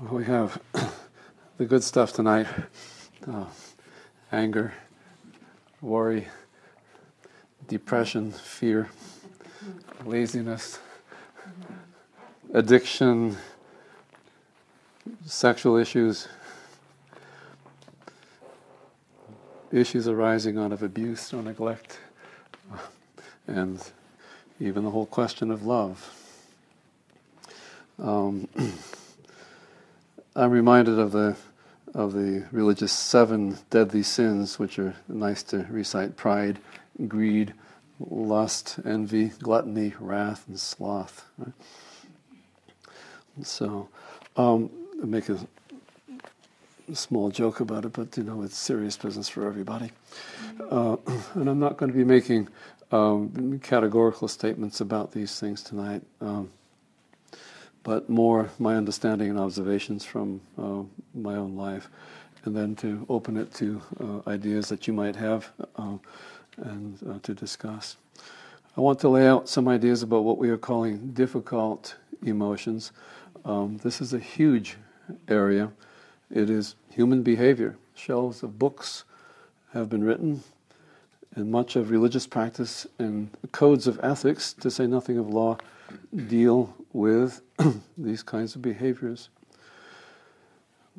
we have the good stuff tonight uh, anger, worry, depression, fear, laziness, addiction, sexual issues, issues arising out of abuse or neglect, and even the whole question of love. Um, I'm reminded of the of the religious seven deadly sins, which are nice to recite: pride, greed, lust, envy, gluttony, wrath, and sloth. Right? So, um, I make a, small joke about it, but you know it's serious business for everybody. Uh, and I'm not going to be making um, categorical statements about these things tonight. Um, but more my understanding and observations from uh, my own life, and then to open it to uh, ideas that you might have uh, and uh, to discuss. I want to lay out some ideas about what we are calling difficult emotions. Um, this is a huge area. It is human behavior. Shelves of books have been written, and much of religious practice and codes of ethics, to say nothing of law, deal with these kinds of behaviors.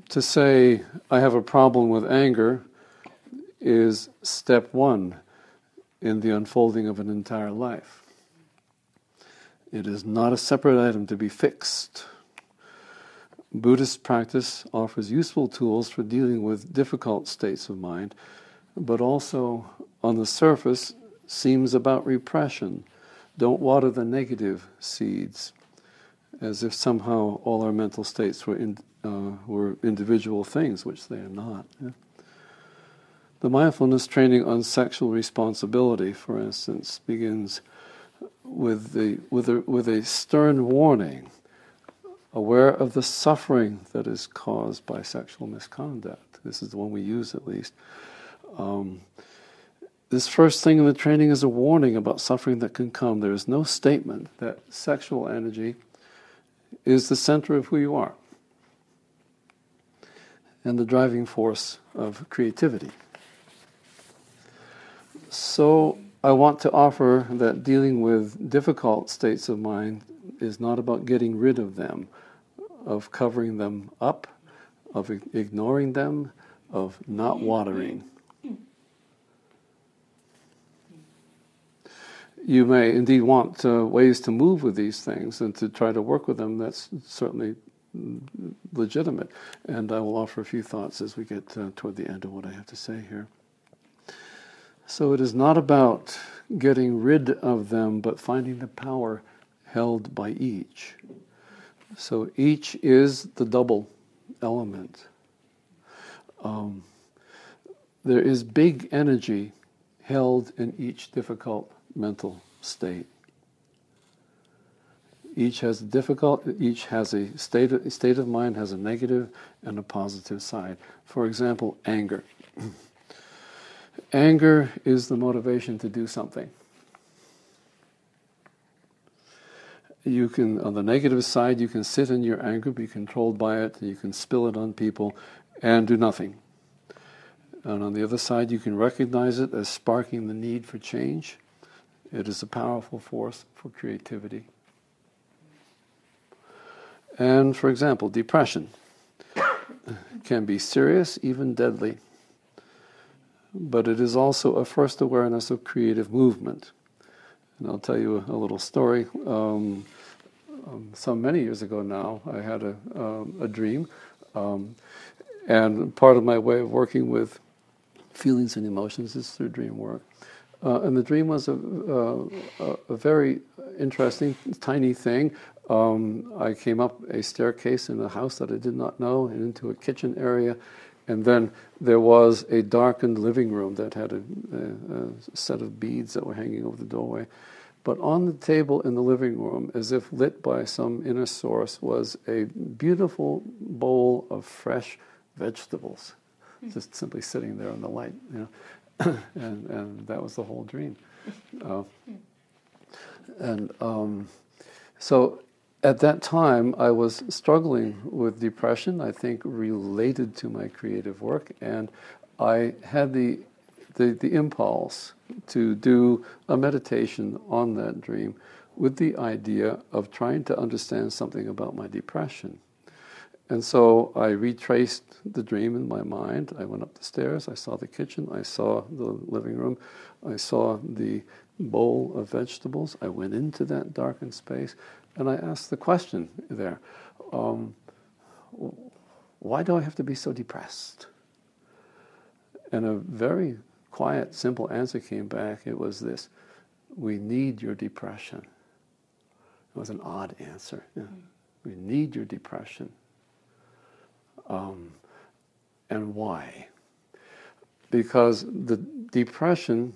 To say, I have a problem with anger, is step one in the unfolding of an entire life. It is not a separate item to be fixed. Buddhist practice offers useful tools for dealing with difficult states of mind, but also, on the surface, seems about repression. Don't water the negative seeds as if somehow all our mental states were, in, uh, were individual things, which they are not. Yeah? The mindfulness training on sexual responsibility, for instance, begins with, the, with, a, with a stern warning, aware of the suffering that is caused by sexual misconduct. This is the one we use at least. Um, this first thing in the training is a warning about suffering that can come. There is no statement that sexual energy is the center of who you are and the driving force of creativity. So, I want to offer that dealing with difficult states of mind is not about getting rid of them, of covering them up, of ignoring them, of not watering. You may indeed want uh, ways to move with these things and to try to work with them. That's certainly legitimate. And I will offer a few thoughts as we get uh, toward the end of what I have to say here. So it is not about getting rid of them, but finding the power held by each. So each is the double element. Um, there is big energy held in each difficult mental state. Each has a difficult, each has a state of, state of mind, has a negative and a positive side. For example, anger. anger is the motivation to do something. You can, on the negative side, you can sit in your anger, be controlled by it, you can spill it on people, and do nothing. And on the other side, you can recognize it as sparking the need for change it is a powerful force for creativity. And for example, depression can be serious, even deadly. But it is also a first awareness of creative movement. And I'll tell you a, little story. Um, um, some many years ago now, I had a, um, a dream. Um, and part of my way of working with feelings and emotions is through dream work. Uh, and the dream was a, a, a, very interesting, tiny thing. Um, I came up a staircase in a house that I did not know and into a kitchen area. And then there was a darkened living room that had a, a set of beads that were hanging over the doorway. But on the table in the living room, as if lit by some inner source, was a beautiful bowl of fresh vegetables, mm. just simply sitting there in the light. You know. and, and that was the whole dream. Uh, and um, so at that time, I was struggling with depression, I think related to my creative work, and I had the, the, the impulse to do a meditation on that dream with the idea of trying to understand something about my depression. And so I retraced the dream in my mind. I went up the stairs, I saw the kitchen, I saw the living room, I saw the bowl of vegetables. I went into that darkened space and I asked the question there um, why do I have to be so depressed? And a very quiet, simple answer came back. It was this We need your depression. It was an odd answer. Yeah. We need your depression. Um, and why? Because the depression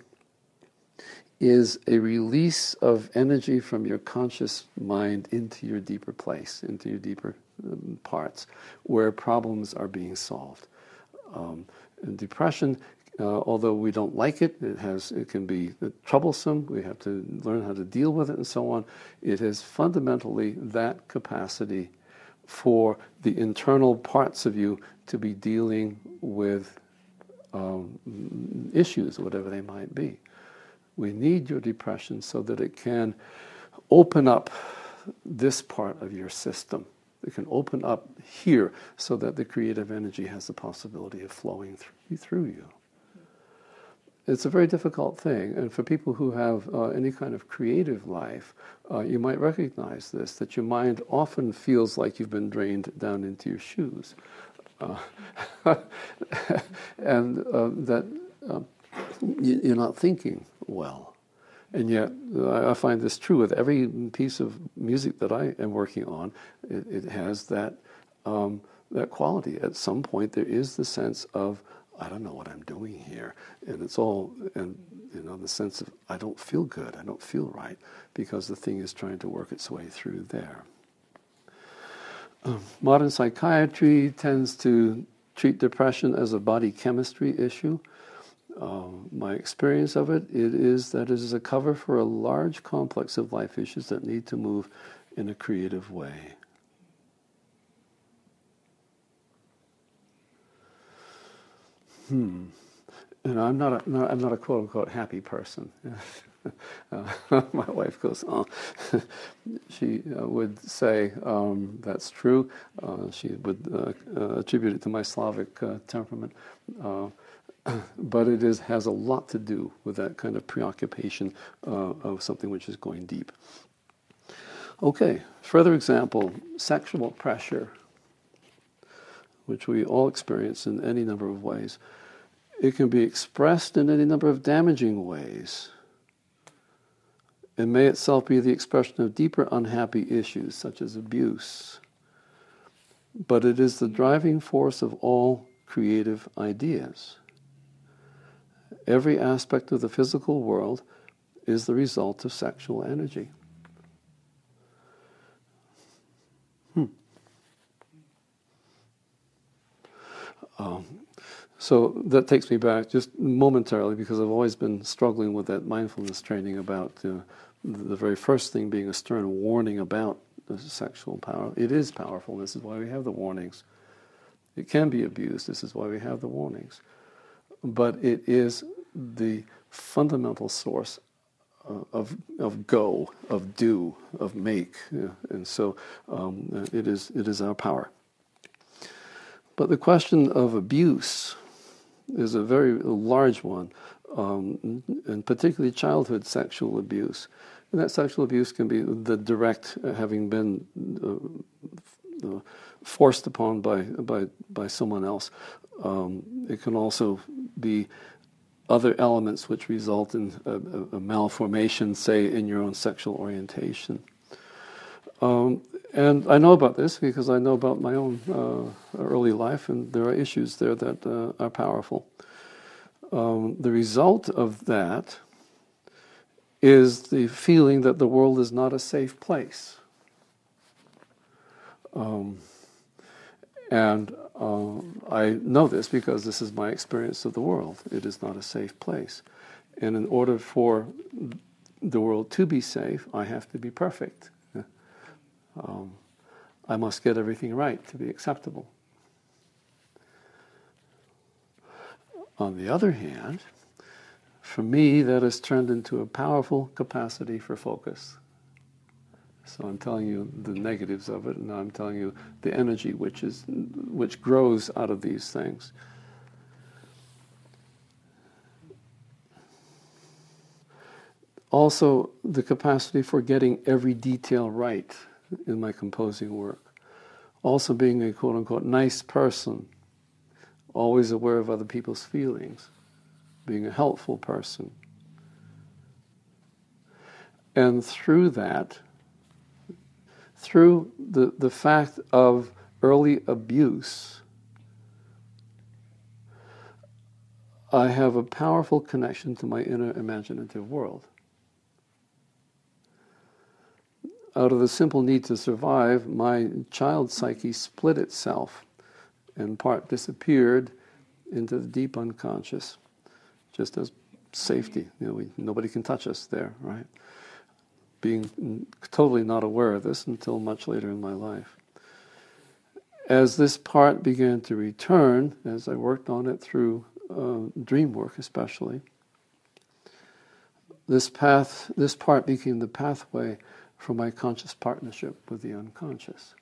is a release of energy from your conscious mind into your deeper place, into your deeper um, parts, where problems are being solved. Um, depression, uh, although we don't like it, it has it can be troublesome. We have to learn how to deal with it, and so on. It is fundamentally that capacity for the internal parts of you to be dealing with um, issues, whatever they might be. We need your depression so that it can open up this part of your system. It can open up here so that the creative energy has the possibility of flowing through, through you. It's a very difficult thing, and for people who have uh, any kind of creative life, uh, you might recognize this that your mind often feels like you've been drained down into your shoes. Uh, and uh, that um, you're not thinking well. And yet, I find this true with every piece of music that I am working on. It, it has that um, that quality. At some point, there is the sense of I don't know what I'm doing here, and it's all and you know the sense of I don't feel good, I don't feel right, because the thing is trying to work its way through there. Um, modern psychiatry tends to treat depression as a body chemistry issue. Um, my experience of it, it is that it is a cover for a large complex of life issues that need to move in a creative way. Hmm. And I'm not a, not, I'm not a quote unquote happy person. uh, my wife goes, oh. she uh, would say um, that's true. Uh, she would uh, uh, attribute it to my Slavic uh, temperament but it is, has a lot to do with that kind of preoccupation of something which is going deep. Okay, further example sexual pressure, which we all experience in any number of ways. It can be expressed in any number of damaging ways. It may itself be the expression of deeper unhappy issues, such as abuse. But it is the driving force of all creative ideas. Every aspect of the physical world is the result of sexual energy. Hmm. Um, so that takes me back just momentarily because I've always been struggling with that mindfulness training about uh, the very first thing being a stern warning about the sexual power. It is powerful. This is why we have the warnings. It can be abused. This is why we have the warnings but it is the fundamental source uh, of, of go, of do, of make. Yeah. And so um, it, is, it is our power. But the question of abuse is a very large one, um, and particularly childhood sexual abuse. And that sexual abuse can be the direct, uh, having been uh, uh, forced upon by, by, by someone else. Um, it can also be other elements which result in a, a malformation, say, in your own sexual orientation. Um, and I know about this because I know about my own uh, early life, and there are issues there that uh, are powerful. Um, the result of that is the feeling that the world is not a safe place. Um, and uh, I know this because this is my experience of the world. It is not a safe place. And in order for the world to be safe, I have to be perfect. Um, I must get everything right to be acceptable. On the other hand, for me, that has turned into a powerful capacity for focus. So I'm telling you the negatives of it, and I'm telling you the energy which is which grows out of these things. Also, the capacity for getting every detail right in my composing work. Also, being a quote unquote nice person, always aware of other people's feelings, being a helpful person. And through that, through the, the fact of early abuse, I have a powerful connection to my inner imaginative world. Out of the simple need to survive, my child psyche split itself and part disappeared into the deep unconscious, just as safety. You know, we, nobody can touch us there, right? Being totally not aware of this until much later in my life. As this part began to return, as I worked on it through uh, dream work especially, this path, this part became the pathway from my conscious partnership with the unconscious.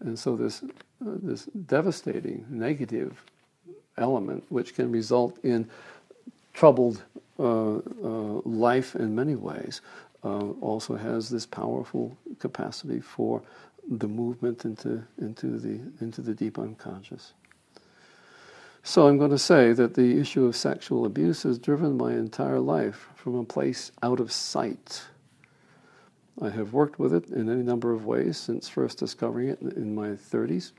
And so this, uh, this devastating negative element, which can result in troubled uh, uh, life in many ways, uh, also has this powerful capacity for the movement into, into, the, into the deep unconscious. So I'm going to say that the issue of sexual abuse has driven my entire life from a place out of sight I have worked with it in any number of ways since first discovering it in my 30s.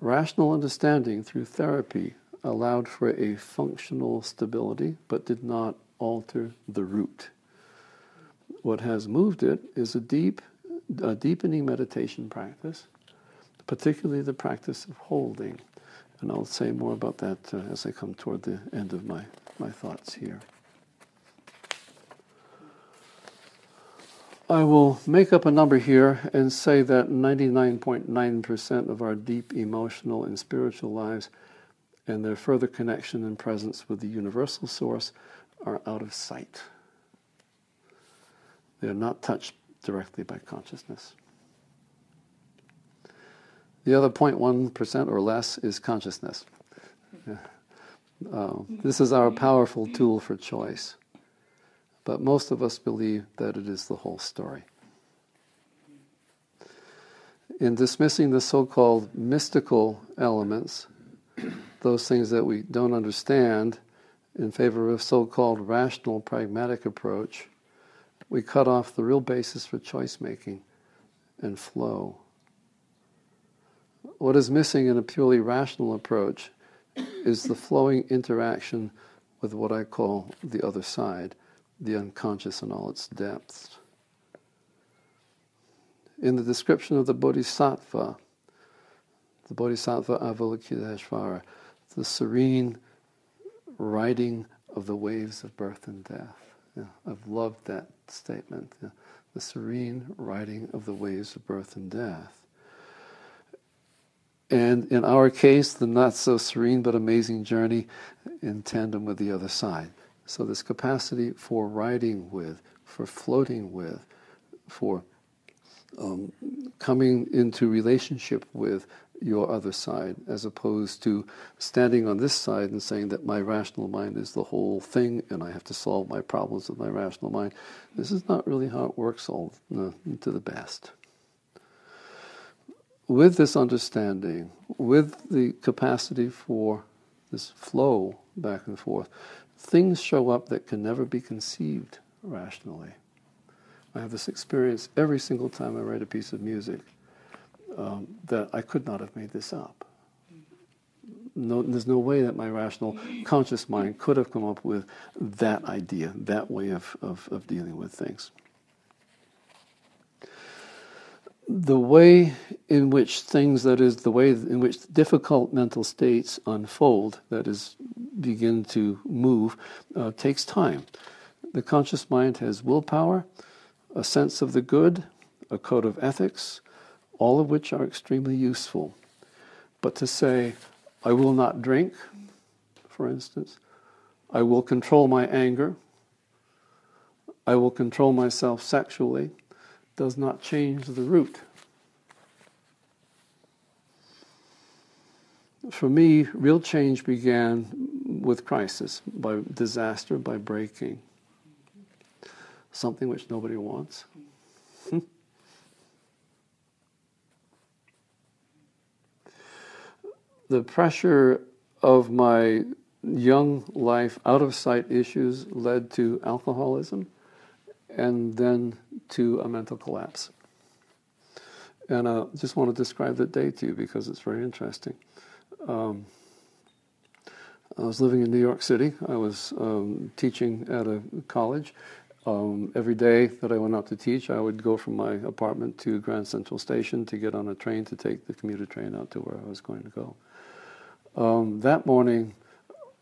Rational understanding through therapy allowed for a functional stability but did not alter the root. What has moved it is a deep, a deepening meditation practice, particularly the practice of holding. And I'll say more about that uh, as I come toward the end of my, my thoughts here. I will make up a number here and say that 99.9% of our deep emotional and spiritual lives and their further connection and presence with the universal source are out of sight. They are not touched directly by consciousness. The other 0.1% or less is consciousness. Uh, this is our powerful tool for choice. But most of us believe that it is the whole story. In dismissing the so called mystical elements, those things that we don't understand, in favor of so called rational, pragmatic approach, we cut off the real basis for choice making and flow. What is missing in a purely rational approach is the flowing interaction with what I call the other side the unconscious in all its depths. In the description of the Bodhisattva, the Bodhisattva Avalokiteshvara, the serene riding of the waves of birth and death. Yeah, I've loved that statement. Yeah, the serene riding of the waves of birth and death. And in our case, the not so serene but amazing journey in tandem with the other side. So, this capacity for riding with, for floating with, for um, coming into relationship with your other side, as opposed to standing on this side and saying that my rational mind is the whole thing and I have to solve my problems with my rational mind. This is not really how it works all uh, to the best. With this understanding, with the capacity for this flow back and forth, things show up that can never be conceived rationally. I have this experience every single time I write a piece of music um, that I could not have made this up. No, there's no way that my rational, conscious mind could have come up with that idea, that way of, of, of dealing with things the way in which things, that is, the way in which difficult mental states unfold, that is, begin to move, uh, takes time. The conscious mind has willpower, a sense of the good, a code of ethics, all of which are extremely useful. But to say, I will not drink, for instance, I will control my anger, I will control myself sexually, does not change the root. For me, real change began with crisis, by disaster, by breaking. Something which nobody wants. the pressure of my young life out of sight issues led to alcoholism and then to a mental collapse. And I just want to describe that day to you because it's very interesting. Um, I was living in New York City. I was um, teaching at a college. Um, every day that I went out to teach, I would go from my apartment to Grand Central Station to get on a train to take the commuter train out to where I was going to go. Um, that morning,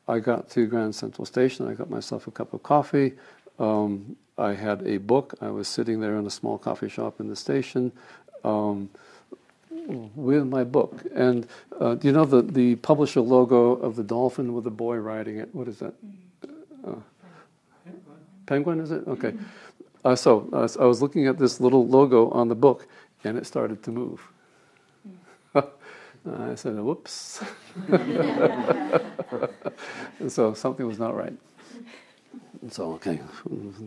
I got to Grand Central Station. I got myself a cup of coffee. Um, I had a book. I was sitting there in a small coffee shop in the station um, with my book. And uh, do you know the, the publisher logo of the dolphin with the boy riding it? What is that? Uh, penguin, is it? Okay. Uh, so uh, I was looking at this little logo on the book, and it started to move. I said, whoops. so something was not right. And so, okay,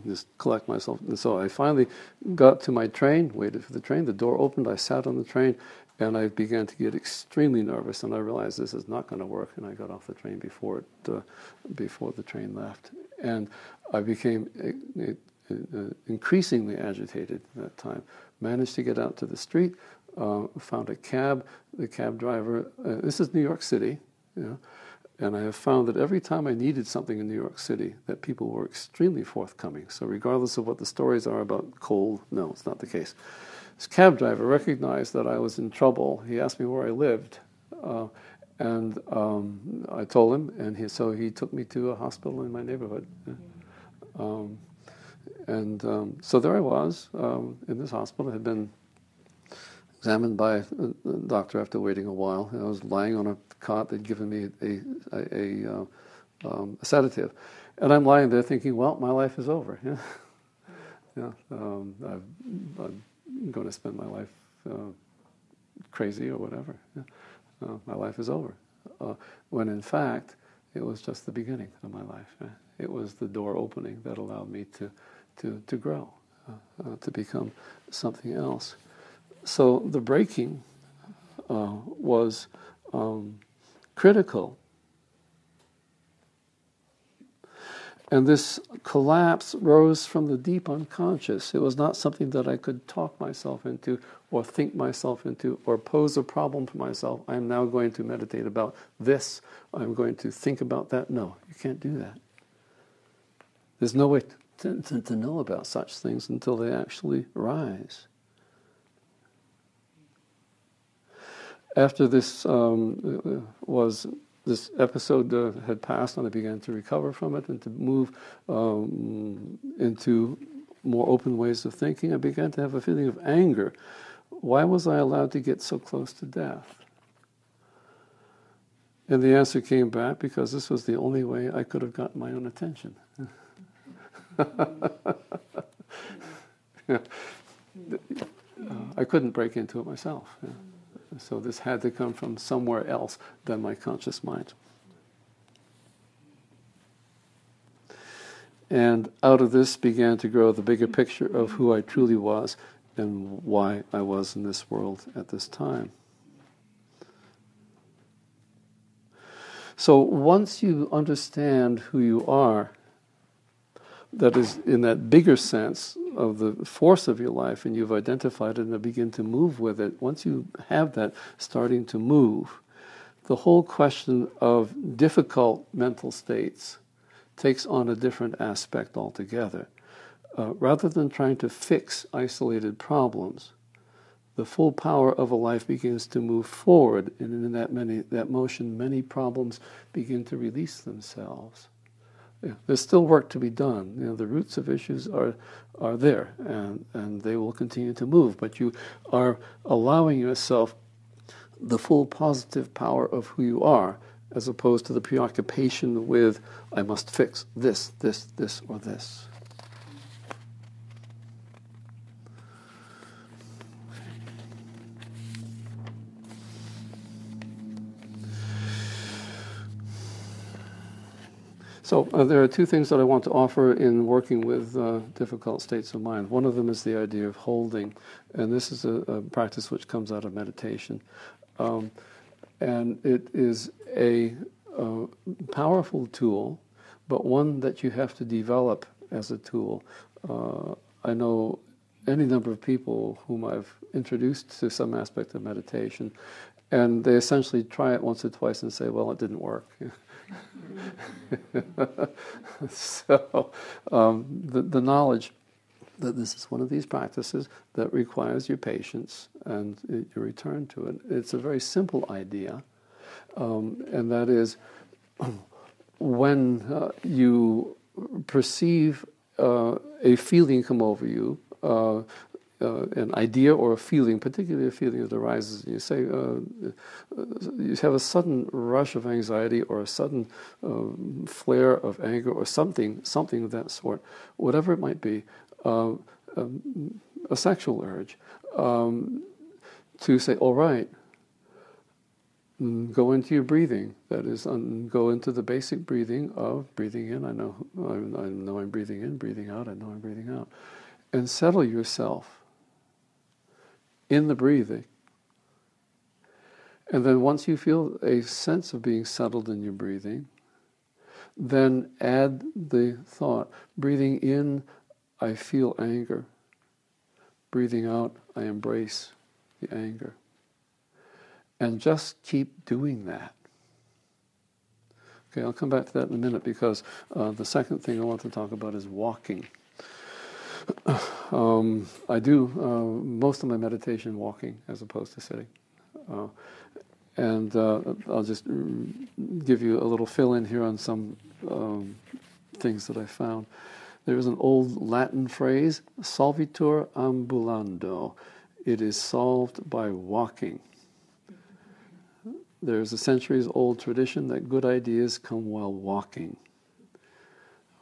just collect myself. And so I finally got to my train, waited for the train. The door opened, I sat on the train, and I began to get extremely nervous. And I realized this is not going to work. And I got off the train before, it, uh, before the train left. And I became uh, uh, increasingly agitated at that time. Managed to get out to the street, uh, found a cab. The cab driver, uh, this is New York City, you know, and I have found that every time I needed something in New York City, that people were extremely forthcoming. So regardless of what the stories are about cold, no, it's not the case. This cab driver recognized that I was in trouble. He asked me where I lived, uh, and um, I told him, and he, so he took me to a hospital in my neighborhood. Um, and um, so there I was um, in this hospital. I had been examined by a doctor after waiting a while. I was lying on a cot. They'd given me a, a, a, uh, um, a sedative. And I'm lying there thinking, well, my life is over. Yeah. yeah um, i am going to spend my life uh, crazy or whatever. Yeah. Uh, my life is over. Uh, when in fact, it was just the beginning of my life. It was the door opening that allowed me to, to, to grow, uh, uh, to become something else. So the breaking was um, critical. And this collapse rose from the deep unconscious. It was not something that I could talk myself into or think myself into or pose a problem for myself. I am now going to meditate about this. I'm going to think about that. No, you can't do that. There's no way to, to, to know about such things until they actually rise. After this um, was this episode uh, had passed and I began to recover from it and to move um, into more open ways of thinking, I began to have a feeling of anger. Why was I allowed to get so close to death? And the answer came back because this was the only way I could have gotten my own attention. I couldn't break into it myself. Yeah. So this had to come from somewhere else than my conscious mind. And out of this began to grow the bigger picture of who I truly was and why I was in this world at this time. So once you understand who you are, that is in that bigger sense, of the force of your life and you've identified it and begin to move with it, once you have that starting to move, the whole question of difficult mental states takes on a different aspect altogether. Uh, rather than trying to fix isolated problems, the full power of a life begins to move forward, and in that many that motion, many problems begin to release themselves. Yeah, there's still work to be done. You know, the roots of issues are are there, and and they will continue to move. But you are allowing yourself the full positive power of who you are, as opposed to the preoccupation with I must fix this, this, this, or this. So uh, there are two things that I want to offer in working with uh, difficult states of mind. One of them is the idea of holding, and this is a, a practice which comes out of meditation, um, and it is a, a powerful tool, but one that you have to develop as a tool. Uh, I know any number of people whom I've introduced to some aspect of meditation, and they essentially try it once or twice and say, "Well, it didn't work." so, um, the, the knowledge that this is one of these practices that requires your patience and your return to it. It's a very simple idea, um, and that is when uh, you perceive uh, a feeling come over you, uh, uh, an idea or a feeling, particularly a feeling that arises, you say, uh, you have a sudden rush of anxiety or a sudden um, flare of anger or something, something of that sort, whatever it might be, uh, um, a sexual urge, um, to say, all right, mm, go into your breathing. That is, go into the basic breathing of breathing in. I know, I know I'm breathing in, breathing out. I know I'm breathing out, and settle yourself in the breathing. And then once you feel a sense of being settled in your breathing, then add the thought breathing in, I feel anger. Breathing out, I embrace the anger. And just keep doing that. Okay, I'll come back to that in a minute because uh, the second thing I want to talk about is walking. Um, I do uh, most of my meditation walking as opposed to sitting. Uh, and uh, I'll just give you a little fill in here on some um, things that I found. There is an old Latin phrase, solvitur ambulando. It is solved by walking. There's a centuries old tradition that good ideas come while walking.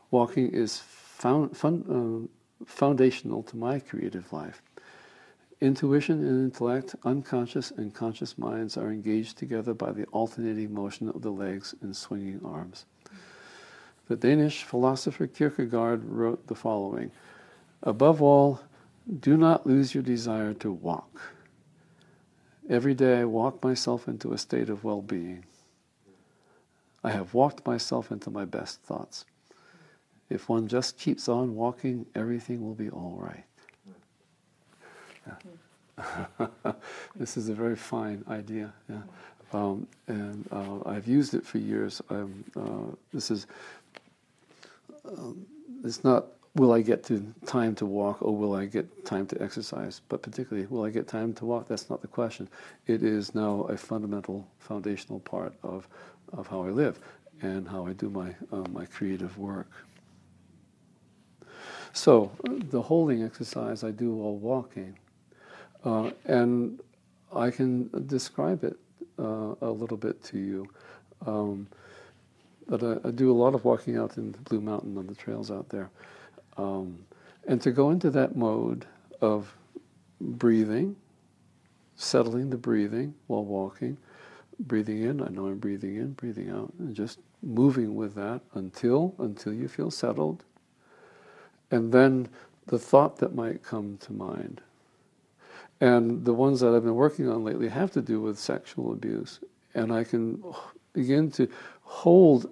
Walking is found, fun, uh, foundational to my creative life. Intuition and intellect, unconscious and conscious minds are engaged together by the alternating motion of the legs and swinging arms. The Danish philosopher Kierkegaard wrote the following Above all, do not lose your desire to walk. Every day I walk myself into a state of well being. I have walked myself into my best thoughts. If one just keeps on walking, everything will be all right. Yeah. this is a very fine idea. Yeah. Um, and uh, I've used it for years. Uh, this is, um, it's not will I get to time to walk or will I get time to exercise, but particularly will I get time to walk? That's not the question. It is now a fundamental, foundational part of, of how I live and how I do my, uh, my creative work. So the holding exercise I do while walking, uh, and I can describe it uh, a little bit to you. Um, but I, I, do a lot of walking out in the Blue Mountain on the trails out there. Um, and to go into that mode of breathing, settling the breathing while walking, breathing in, I know I'm breathing in, breathing out, and just moving with that until until you feel settled and then the thought that might come to mind. And the ones that I've been working on lately have to do with sexual abuse. And I can begin to hold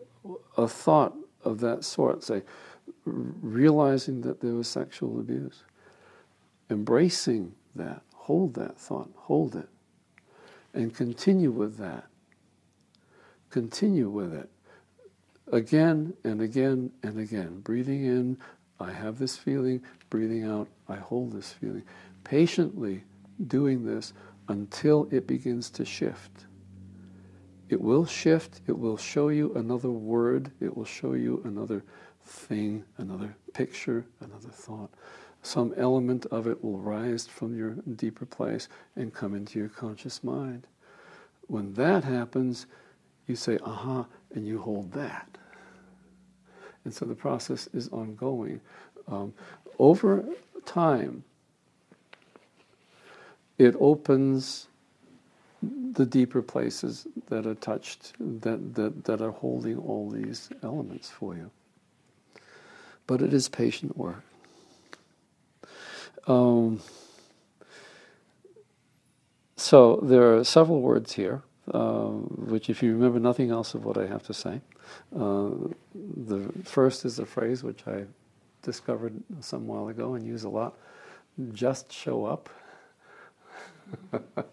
a thought of that sort, say, realizing that there was sexual abuse, embracing that, hold that thought, hold it, and continue with that. Continue with it again and again and again, breathing in, I have this feeling, breathing out, I hold this feeling. Patiently doing this until it begins to shift. It will shift, it will show you another word, it will show you another thing, another picture, another thought. Some element of it will rise from your deeper place and come into your conscious mind. When that happens, you say, aha, and you hold that. And so the process is ongoing. Um, over time, it opens the deeper places that are touched, that, that, that are holding all these elements for you. But it is patient work. Um, so there are several words here, uh, which, if you remember nothing else of what I have to say, uh, the first is a phrase which I discovered some while ago and use a lot just show up.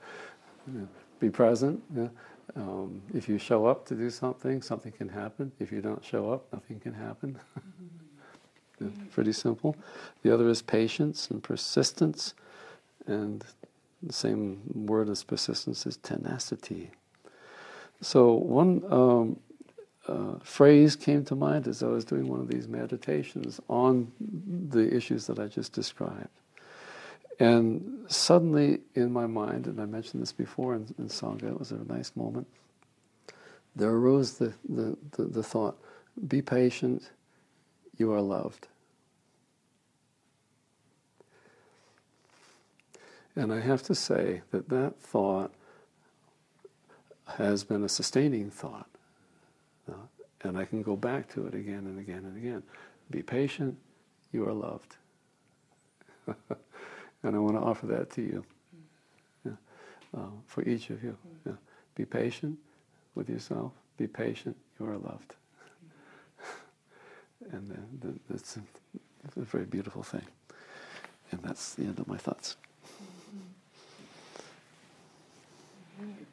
Be present. Yeah. Um, if you show up to do something, something can happen. If you don't show up, nothing can happen. yeah, pretty simple. The other is patience and persistence, and the same word as persistence is tenacity. So one um, uh, phrase came to mind as I was doing one of these meditations on the issues that I just described. And suddenly in my mind, and I mentioned this before in, in Sangha, it was a nice moment, there arose the, the, the, the thought be patient, you are loved. And I have to say that that thought has been a sustaining thought. Uh, and I can go back to it again and again and again. Be patient, you are loved. and I want to offer that to you, yeah. uh, for each of you. Mm-hmm. Yeah. Be patient with yourself, be patient, you are loved. and that's a very beautiful thing. And that's the end of my thoughts. Mm-hmm.